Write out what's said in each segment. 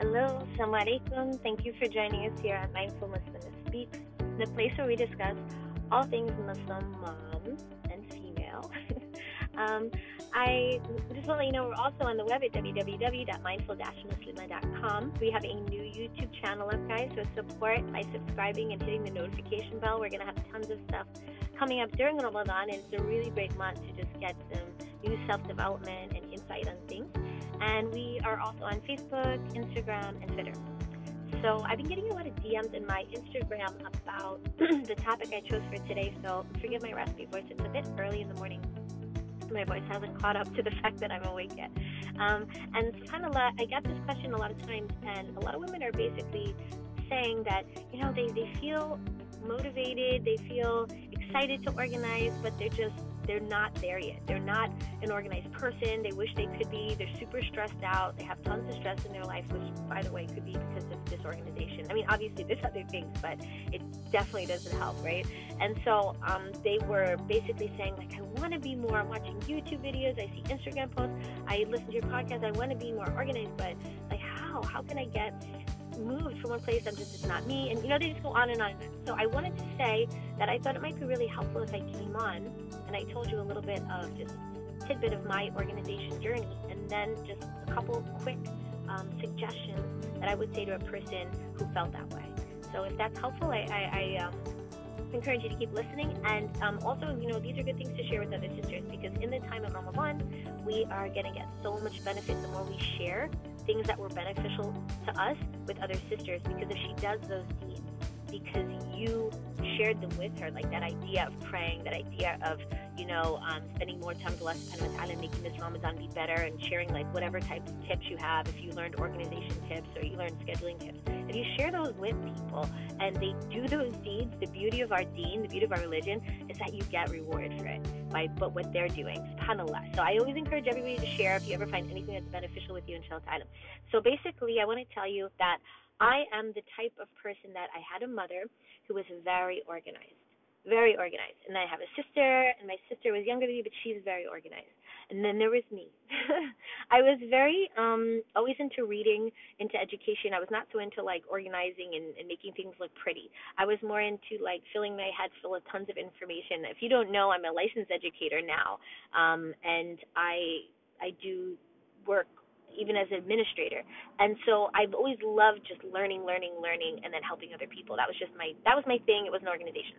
Hello, Assalamu alaikum. Thank you for joining us here at Mindful Muslima Speaks, the place where we discuss all things Muslim mom and female. um, I just want to let you know we're also on the web at www.mindful-muslima.com. We have a new YouTube channel up, guys, so support by subscribing and hitting the notification bell. We're going to have tons of stuff coming up during Ramadan, and it's a really great month to just get some new self development and insight on things. And we are also on Facebook, Instagram, and Twitter. So I've been getting a lot of DMs in my Instagram about the topic I chose for today. So forgive my raspy voice; it's a bit early in the morning. My voice hasn't caught up to the fact that I'm awake yet. Um, and of, I get this question a lot of times, and a lot of women are basically saying that you know they they feel motivated, they feel excited to organize, but they're just they're not there yet. They're not an organized person. They wish they could be. They're super stressed out. They have tons of stress in their life, which, by the way, could be because of disorganization. I mean, obviously, there's other things, but it definitely doesn't help, right? And so um, they were basically saying, like, I want to be more. I'm watching YouTube videos. I see Instagram posts. I listen to your podcast. I want to be more organized, but like, how? How can I get moved from one place I'm just it's not me. And you know they just go on and on. So I wanted to say that I thought it might be really helpful if I came on and I told you a little bit of just tidbit of my organization journey and then just a couple quick um, suggestions that I would say to a person who felt that way. So if that's helpful I, I, I um, encourage you to keep listening. And um, also, you know, these are good things to share with other sisters because in the time of Ramadan, we are going to get so much benefit the more we share things that were beneficial to us with other sisters because if she does those deeds because you shared them with her, like that idea of praying, that idea of, you know, um, spending more time with Allah subhanahu wa ta'ala, making this Ramadan be better and sharing like whatever types of tips you have, if you learned organization tips or you learned scheduling tips. If you share those with people and they do those deeds, the beauty of our deen, the beauty of our religion is that you get rewarded for it by but what they're doing. SubhanAllah. So I always encourage everybody to share if you ever find anything that's beneficial with you, inshallah ta'ala. So basically I want to tell you that I am the type of person that I had a mother who was very organized, very organized. And I have a sister, and my sister was younger than me, but she's very organized. And then there was me. I was very um always into reading, into education. I was not so into like organizing and, and making things look pretty. I was more into like filling my head full of tons of information. If you don't know, I'm a licensed educator now. Um and I I do work even as an administrator. And so I've always loved just learning, learning, learning, and then helping other people. That was just my that was my thing. It was an organization.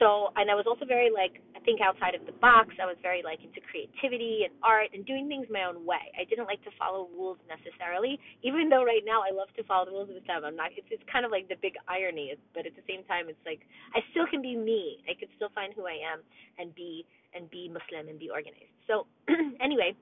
So and I was also very like I think outside of the box. I was very like into creativity and art and doing things my own way. I didn't like to follow rules necessarily, even though right now I love to follow the rules of Islam. I'm not. It's it's kind of like the big irony, but at the same time, it's like I still can be me. I could still find who I am and be and be Muslim and be organized. So anyway,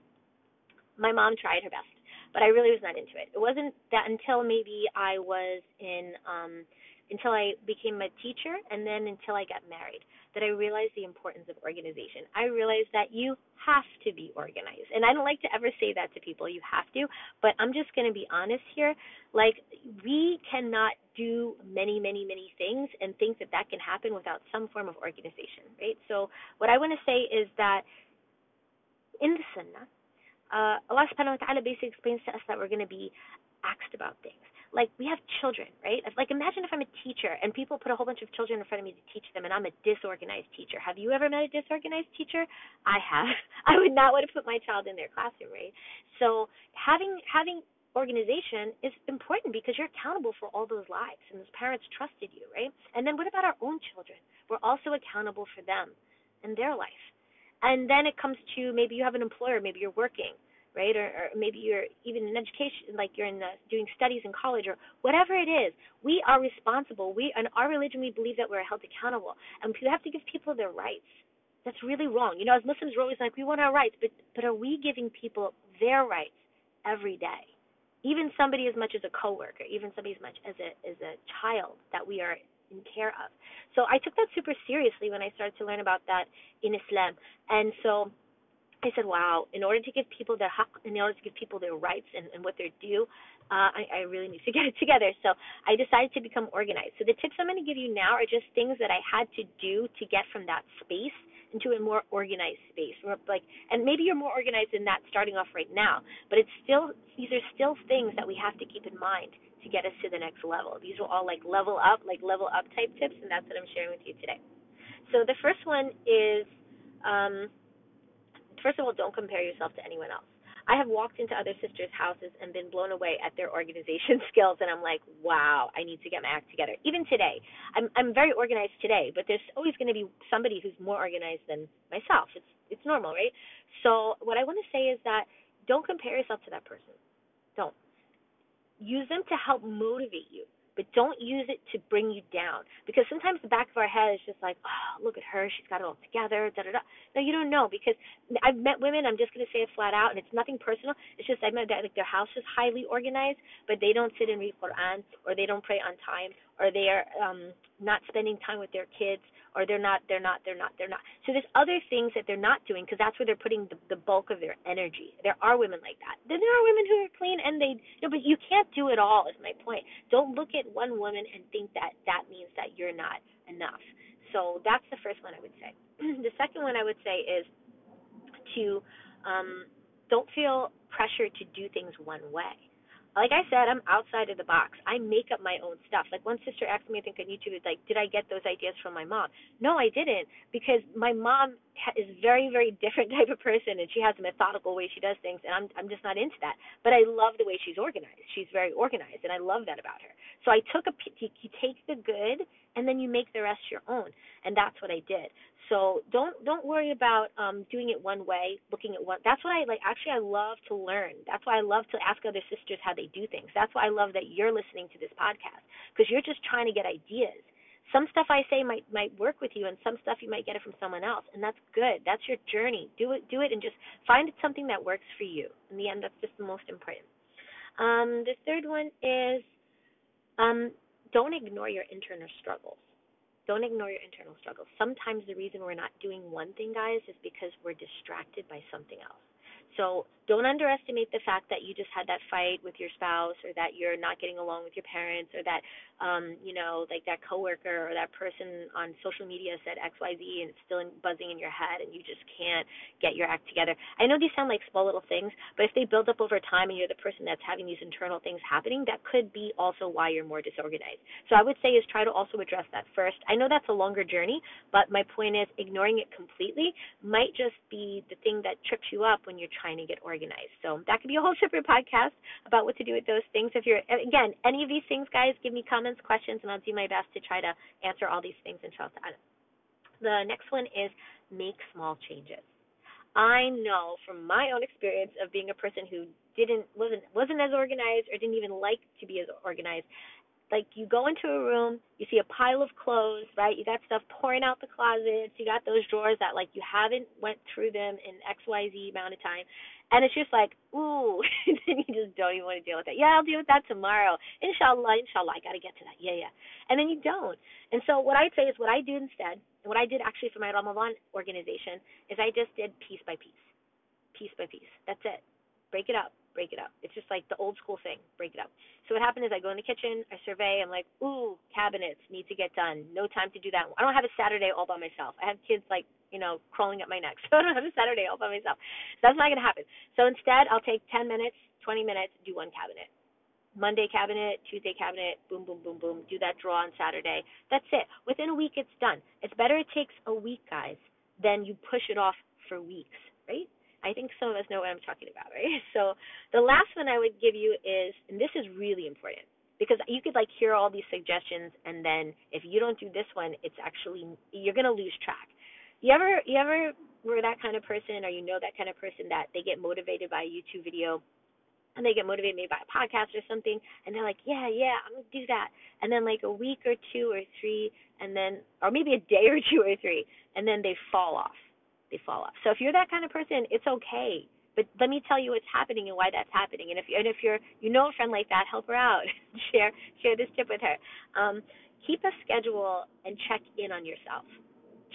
my mom tried her best but I really was not into it. It wasn't that until maybe I was in um until I became a teacher and then until I got married that I realized the importance of organization. I realized that you have to be organized. And I don't like to ever say that to people, you have to, but I'm just going to be honest here. Like, we cannot do many, many, many things and think that that can happen without some form of organization, right? So, what I want to say is that in the Sunnah, uh, Allah subhanahu wa ta'ala basically explains to us that we're going to be asked about things. Like we have children, right? Like imagine if I'm a teacher and people put a whole bunch of children in front of me to teach them and I'm a disorganized teacher. Have you ever met a disorganized teacher? I have. I would not want to put my child in their classroom, right? So having having organization is important because you're accountable for all those lives and those parents trusted you, right? And then what about our own children? We're also accountable for them and their life. And then it comes to maybe you have an employer, maybe you're working right? Or, or maybe you're even in education, like you're in the, doing studies in college or whatever it is. We are responsible. We in our religion we believe that we're held accountable, and we have to give people their rights. That's really wrong. You know, as Muslims, we're always like we want our rights, but but are we giving people their rights every day? Even somebody as much as a coworker, even somebody as much as a as a child that we are in care of. So I took that super seriously when I started to learn about that in Islam, and so I said, wow, in order to give people their haq, in order to give people their rights and, and what they're due, uh, I, I really need to get it together. So I decided to become organized. So the tips I'm going to give you now are just things that I had to do to get from that space into a more organized space. Like, and maybe you're more organized than that starting off right now, but it's still these are still things that we have to keep in mind to get us to the next level. These are all like level up, like level up type tips, and that's what I'm sharing with you today. So the first one is, um, first of all, don't compare yourself to anyone else. I have walked into other sisters' houses and been blown away at their organization skills, and I'm like, wow, I need to get my act together. Even today, I'm I'm very organized today, but there's always going to be somebody who's more organized than myself. It's it's normal, right? So what I want to say is that don't compare yourself to that person. Don't use them to help motivate you but don't use it to bring you down. Because sometimes the back of our head is just like, oh, look at her, she's got it all together, da da da. No, you don't know because I've met women. I'm just gonna say it flat out, and it's nothing personal. It's just I met that like their house is highly organized, but they don't sit and read Quran, or they don't pray on time, or they are um not spending time with their kids, or they're not they're not they're not they're not. So there's other things that they're not doing because that's where they're putting the, the bulk of their energy. There are women like that. Then there are women who are clean and they you know, but you can't do it all is my point. Don't look at one woman and think that that means that you're not enough. So that's the first one i would say. The second one i would say is to um don't feel pressure to do things one way like I said, I'm outside of the box. I make up my own stuff. Like one sister asked me, I think on YouTube, like, did I get those ideas from my mom? No, I didn't, because my mom is very, very different type of person, and she has a methodical way she does things, and I'm, I'm just not into that. But I love the way she's organized. She's very organized, and I love that about her. So I took a, you take the good, and then you make the rest your own, and that's what I did. So don't don't worry about um, doing it one way, looking at one. That's what I like. Actually, I love to learn. That's why I love to ask other sisters how they do things. That's why I love that you're listening to this podcast because you're just trying to get ideas. Some stuff I say might might work with you, and some stuff you might get it from someone else, and that's good. That's your journey. Do it, do it, and just find something that works for you. In the end, that's just the most important. Um, the third one is um, don't ignore your internal struggles don't ignore your internal struggles. Sometimes the reason we're not doing one thing, guys, is because we're distracted by something else. So don't underestimate the fact that you just had that fight with your spouse or that you're not getting along with your parents or that um, you know, like that coworker or that person on social media said XYZ and it's still in, buzzing in your head and you just can't get your act together. I know these sound like small little things, but if they build up over time and you're the person that's having these internal things happening, that could be also why you're more disorganized. So I would say is try to also address that first. I know that's a longer journey, but my point is ignoring it completely might just be the thing that trips you up when you're trying to get organized. So that could be a whole separate podcast about what to do with those things. If you're again, any of these things, guys, give me comments comments, questions, and I'll do my best to try to answer all these things inshallah. The next one is make small changes. I know from my own experience of being a person who didn't wasn't wasn't as organized or didn't even like to be as organized. Like you go into a room, you see a pile of clothes, right? You got stuff pouring out the closets, you got those drawers that like you haven't went through them in XYZ amount of time. And it's just like, ooh, then you just don't even want to deal with that. Yeah, I'll deal with that tomorrow. Inshallah, inshallah, I got to get to that. Yeah, yeah. And then you don't. And so what I'd say is what I do instead, and what I did actually for my Ramadan organization, is I just did piece by piece, piece by piece. That's it. Break it up break it up. It's just like the old school thing, break it up. So what happened is I go in the kitchen, I survey, I'm like, ooh, cabinets need to get done. No time to do that. I don't have a Saturday all by myself. I have kids like you know, crawling up my neck. So I don't have a Saturday all by myself. So that's not to happen. So instead, I'll take 10 minutes, 20 minutes, do one cabinet. Monday cabinet, Tuesday cabinet, boom, boom, boom, boom. Do that draw on Saturday. That's it. Within a week, it's done. It's better it takes a week, guys, than you push it off for weeks, right? I think some of us know what I'm talking about, right? So the last one I would give you is, and this is really important because you could like hear all these suggestions, and then if you don't do this one, it's actually you're gonna lose track. You ever you ever were that kind of person or you know that kind of person that they get motivated by a YouTube video and they get motivated maybe by a podcast or something and they're like, Yeah, yeah, I'm gonna do that and then like a week or two or three and then or maybe a day or two or three and then they fall off. They fall off. So if you're that kind of person, it's okay. But let me tell you what's happening and why that's happening. And if and if you're you know a friend like that, help her out. share share this tip with her. Um, keep a schedule and check in on yourself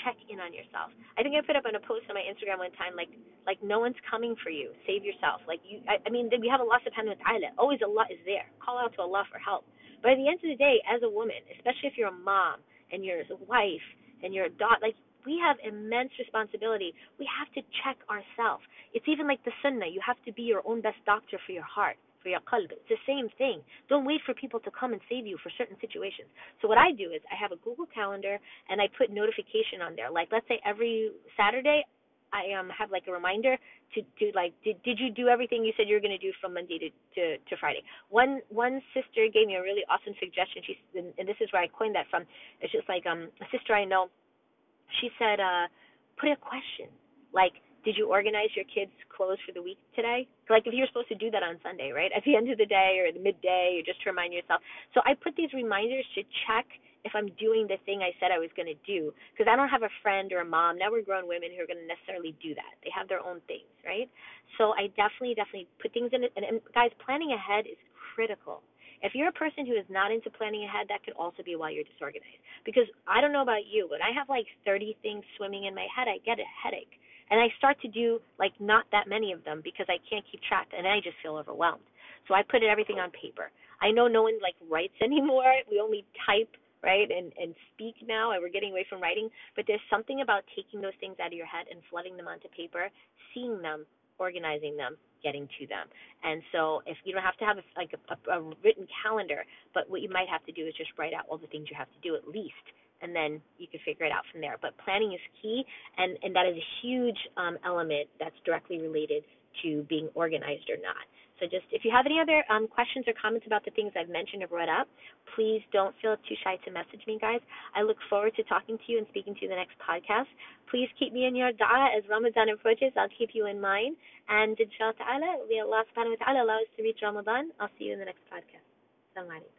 check in on yourself. I think I put up on a post on my Instagram one time, like like no one's coming for you. Save yourself. Like you, I, I mean, we have Allah Subhanahu wa Taala. Always Allah is there. Call out to Allah for help. But at the end of the day, as a woman, especially if you're a mom and you're a wife and you're a daughter, like we have immense responsibility. We have to check ourselves. It's even like the sunnah. You have to be your own best doctor for your heart for your qalb. It's the same thing. Don't wait for people to come and save you for certain situations. So what I do is I have a Google Calendar and I put notification on there. Like let's say every Saturday I um have like a reminder to do like did did you do everything you said you were going to do from Monday to, to to Friday. One one sister gave me a really awesome suggestion. She and, and this is where I coined that from. It's just like um a sister I know. She said uh put a question like did you organize your kids' clothes for the week today? Like if you're supposed to do that on Sunday, right? At the end of the day or the midday, or just to remind yourself. So I put these reminders to check if I'm doing the thing I said I was going to do. Because I don't have a friend or a mom. Now we're grown women who are going to necessarily do that. They have their own things, right? So I definitely, definitely put things in it. And, and guys, planning ahead is critical. If you're a person who is not into planning ahead, that could also be why you're disorganized. Because I don't know about you, but I have like 30 things swimming in my head. I get a headache. And I start to do like not that many of them because I can't keep track and I just feel overwhelmed. So I put everything on paper. I know no one like writes anymore. We only type right and and speak now and we're getting away from writing but there's something about taking those things out of your head and flooding them onto paper seeing them organizing them getting to them. And so if you don't have to have a, like a, a, a written calendar but what you might have to do is just write out all the things you have to do at least and then you can figure it out from there. But planning is key and and that is a huge um, element that's directly related to being organized or not so just if you have any other um, questions or comments about the things I've mentioned or brought up, please don't feel too shy to message me, guys. I look forward to talking to you and speaking to you in the next podcast. Please keep me in your dua as Ramadan approaches. I'll keep you in mind. And inshallah ta'ala, may Allah subhanahu wa ta'ala allow us to reach Ramadan. I'll see you in the next podcast. Assalamu alaikum.